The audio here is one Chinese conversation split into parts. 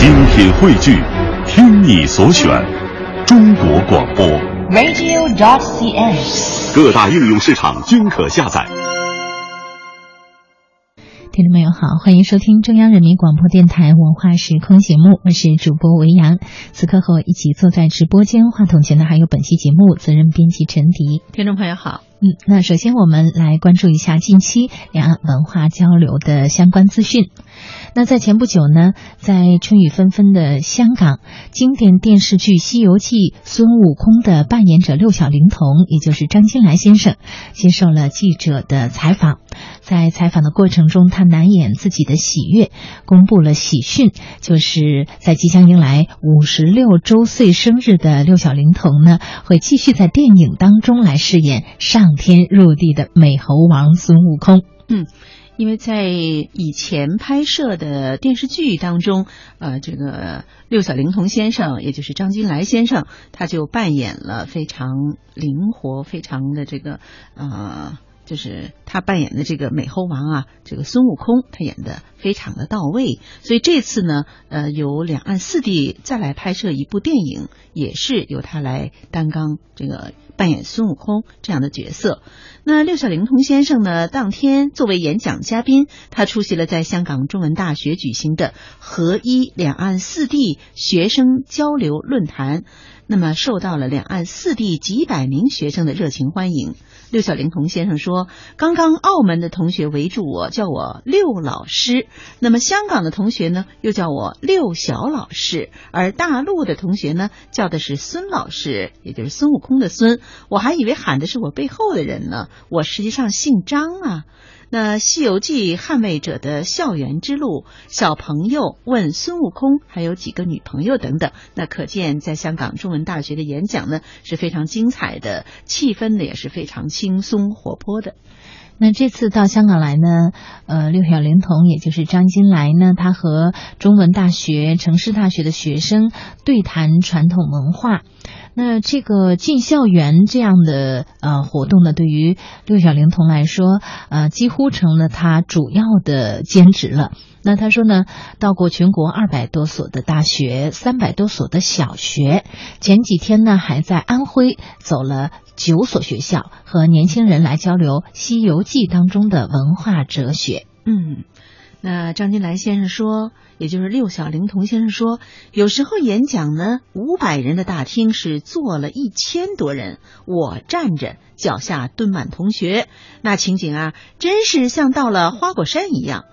精品汇聚，听你所选，中国广播。radio.dot.cn，。各大应用市场均可下载。听众朋友好，欢迎收听中央人民广播电台文化时空节目，我是主播维扬。此刻和我一起坐在直播间话筒前的还有本期节目责任编辑陈迪。听众朋友好，嗯，那首先我们来关注一下近期两岸文化交流的相关资讯。那在前不久呢，在春雨纷纷的香港，经典电视剧《西游记》孙悟空的扮演者六小龄童，也就是张金来先生，接受了记者的采访。在采访的过程中，他难掩自己的喜悦，公布了喜讯，就是在即将迎来五十六周岁生日的六小龄童呢，会继续在电影当中来饰演上天入地的美猴王孙悟空。嗯。因为在以前拍摄的电视剧当中，呃，这个六小龄童先生，也就是张金来先生，他就扮演了非常灵活、非常的这个呃。就是他扮演的这个美猴王啊，这个孙悟空，他演的非常的到位。所以这次呢，呃，由两岸四地再来拍摄一部电影，也是由他来担纲这个扮演孙悟空这样的角色。那六小龄童先生呢，当天作为演讲嘉宾，他出席了在香港中文大学举行的合一两岸四地学生交流论坛，那么受到了两岸四地几百名学生的热情欢迎。六小龄童先生说：“刚刚澳门的同学围住我，叫我六老师；那么香港的同学呢，又叫我六小老师；而大陆的同学呢，叫的是孙老师，也就是孙悟空的孙。我还以为喊的是我背后的人呢，我实际上姓张啊。”那《西游记》捍卫者的校园之路，小朋友问孙悟空还有几个女朋友等等，那可见在香港中文大学的演讲呢是非常精彩的，气氛呢也是非常轻松活泼的。那这次到香港来呢，呃，六小龄童也就是张金来呢，他和中文大学、城市大学的学生对谈传统文化。那这个进校园这样的呃活动呢，对于六小龄童来说，呃，几乎成了他主要的兼职了。那他说呢，到过全国二百多所的大学，三百多所的小学。前几天呢，还在安徽走了九所学校，和年轻人来交流《西游记》当中的文化哲学。嗯。那张金兰先生说，也就是六小龄童先生说，有时候演讲呢，五百人的大厅是坐了一千多人，我站着，脚下蹲满同学，那情景啊，真是像到了花果山一样。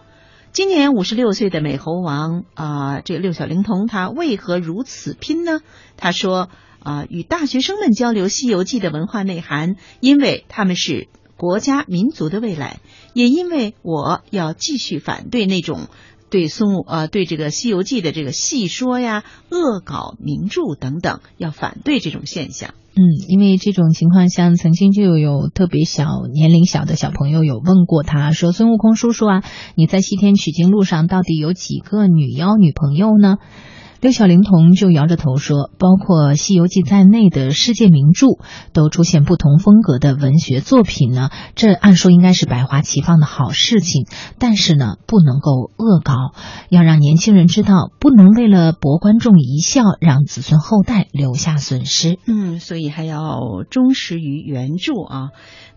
今年五十六岁的美猴王啊、这个六小龄童他为何如此拼呢？他说啊、与大学生们交流《西游记》的文化内涵，因为他们是。国家民族的未来，也因为我要继续反对那种对孙悟呃对这个《西游记》的这个戏说呀、恶搞名著等等，要反对这种现象。嗯，因为这种情况下，曾经就有特别小年龄小的小朋友有问过他说：“孙悟空叔叔啊，你在西天取经路上到底有几个女妖女朋友呢？”六小龄童就摇着头说：“包括《西游记》在内的世界名著都出现不同风格的文学作品呢，这按说应该是百花齐放的好事情。但是呢，不能够恶搞，要让年轻人知道，不能为了博观众一笑，让子孙后代留下损失。嗯，所以还要忠实于原著啊。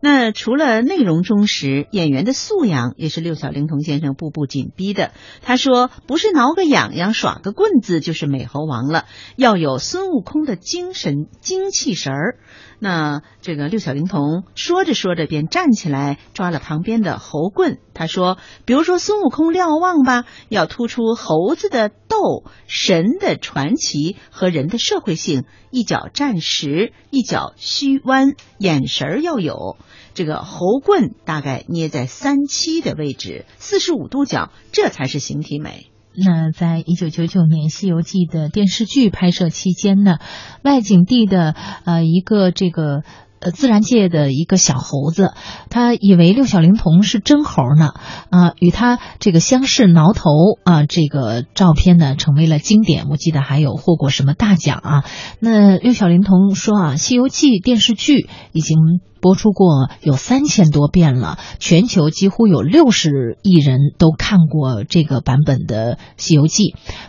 那除了内容忠实，演员的素养也是六小龄童先生步步紧逼的。他说：“不是挠个痒痒、耍个棍子就就是美猴王了，要有孙悟空的精神精气神儿。”那这个六小龄童说着说着便站起来抓了旁边的猴棍。他说：“比如说孙悟空瞭望吧，要突出猴子的斗、神的传奇和人的社会性，一脚站实，一脚虚弯，眼神儿要有。这个猴棍大概捏在三七的位置，四十五度角，这才是形体美。”那在一九九九年《西游记》的电视剧拍摄期间呢，外景地的呃一个这个呃自然界的一个小猴子，他以为六小龄童是真猴呢，啊、与他这个相视挠头啊、这个照片呢成为了经典。我记得还有获过什么大奖啊？那六小龄童说啊，《西游记》电视剧已经播出过有三千多遍了，全球几乎有六十亿人都看过这个版本的《西游记》。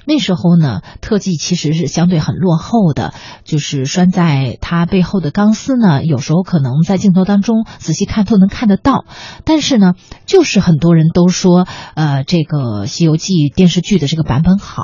那时候呢，特技其实是相对很落后的，就是拴在它背后的钢丝呢，有时候可能在镜头当中仔细看都能看得到。但是呢，就是很多人都说，呃，这个《西游记》电视剧的这个版本好，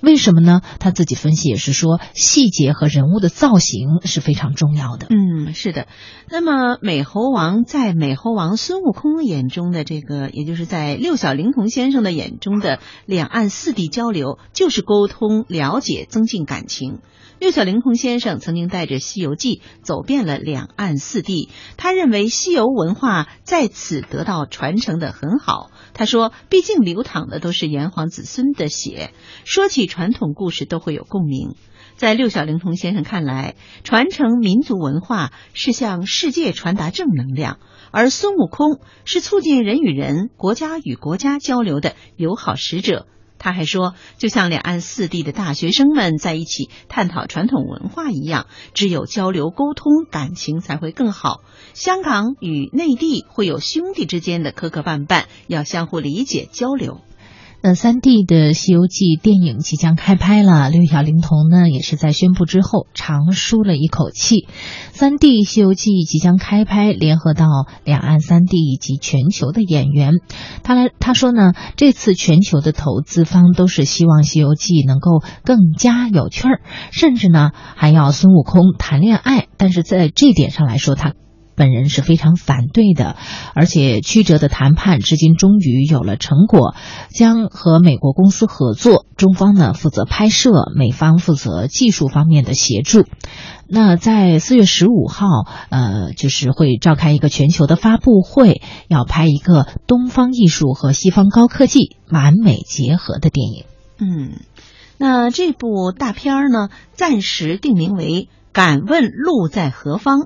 为什么呢？他自己分析也是说，细节和人物的造型是非常重要的。嗯，是的。那么美猴王在美猴王孙悟空眼中的这个，也就是在六小龄童先生的眼中的两岸四地交流，就是沟通、了解、增进感情。六小龄童先生曾经带着《西游记》走遍了两岸四地，他认为西游文化在此得到传承的很好。他说：“毕竟流淌的都是炎黄子孙的血，说起传统故事都会有共鸣。”在六小龄童先生看来，传承民族文化是向世界传达正能量，而孙悟空是促进人与人、国家与国家交流的友好使者。他还说，就像两岸四地的大学生们在一起探讨传统文化一样，只有交流沟通，感情才会更好。香港与内地会有兄弟之间的磕磕绊绊，要相互理解交流。那三 D 的《西游记》电影即将开拍了，六小龄童呢也是在宣布之后长舒了一口气。三 D《西游记》即将开拍，联合到两岸三地以及全球的演员。他来他说呢，这次全球的投资方都是希望《西游记》能够更加有趣儿，甚至呢还要孙悟空谈恋爱。但是在这点上来说，他。本人是非常反对的，而且曲折的谈判至今终于有了成果，将和美国公司合作，中方呢负责拍摄，美方负责技术方面的协助。那在四月十五号，呃，就是会召开一个全球的发布会，要拍一个东方艺术和西方高科技完美结合的电影。嗯，那这部大片儿呢，暂时定名为《敢问路在何方》。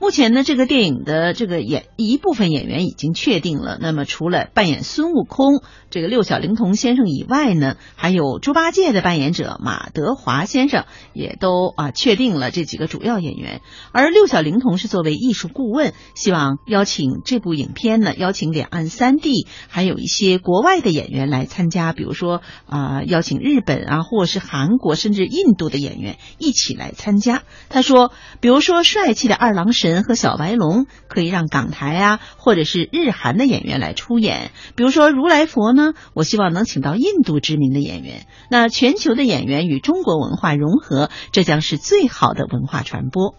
目前呢，这个电影的这个演一部分演员已经确定了。那么，除了扮演孙悟空这个六小龄童先生以外呢，还有猪八戒的扮演者马德华先生也都啊确定了这几个主要演员。而六小龄童是作为艺术顾问，希望邀请这部影片呢，邀请两岸三地还有一些国外的演员来参加，比如说啊，邀请日本啊，或者是韩国甚至印度的演员一起来参加。他说，比如说帅气的二郎神神。和小白龙可以让港台啊，或者是日韩的演员来出演。比如说如来佛呢，我希望能请到印度知名的演员。那全球的演员与中国文化融合，这将是最好的文化传播。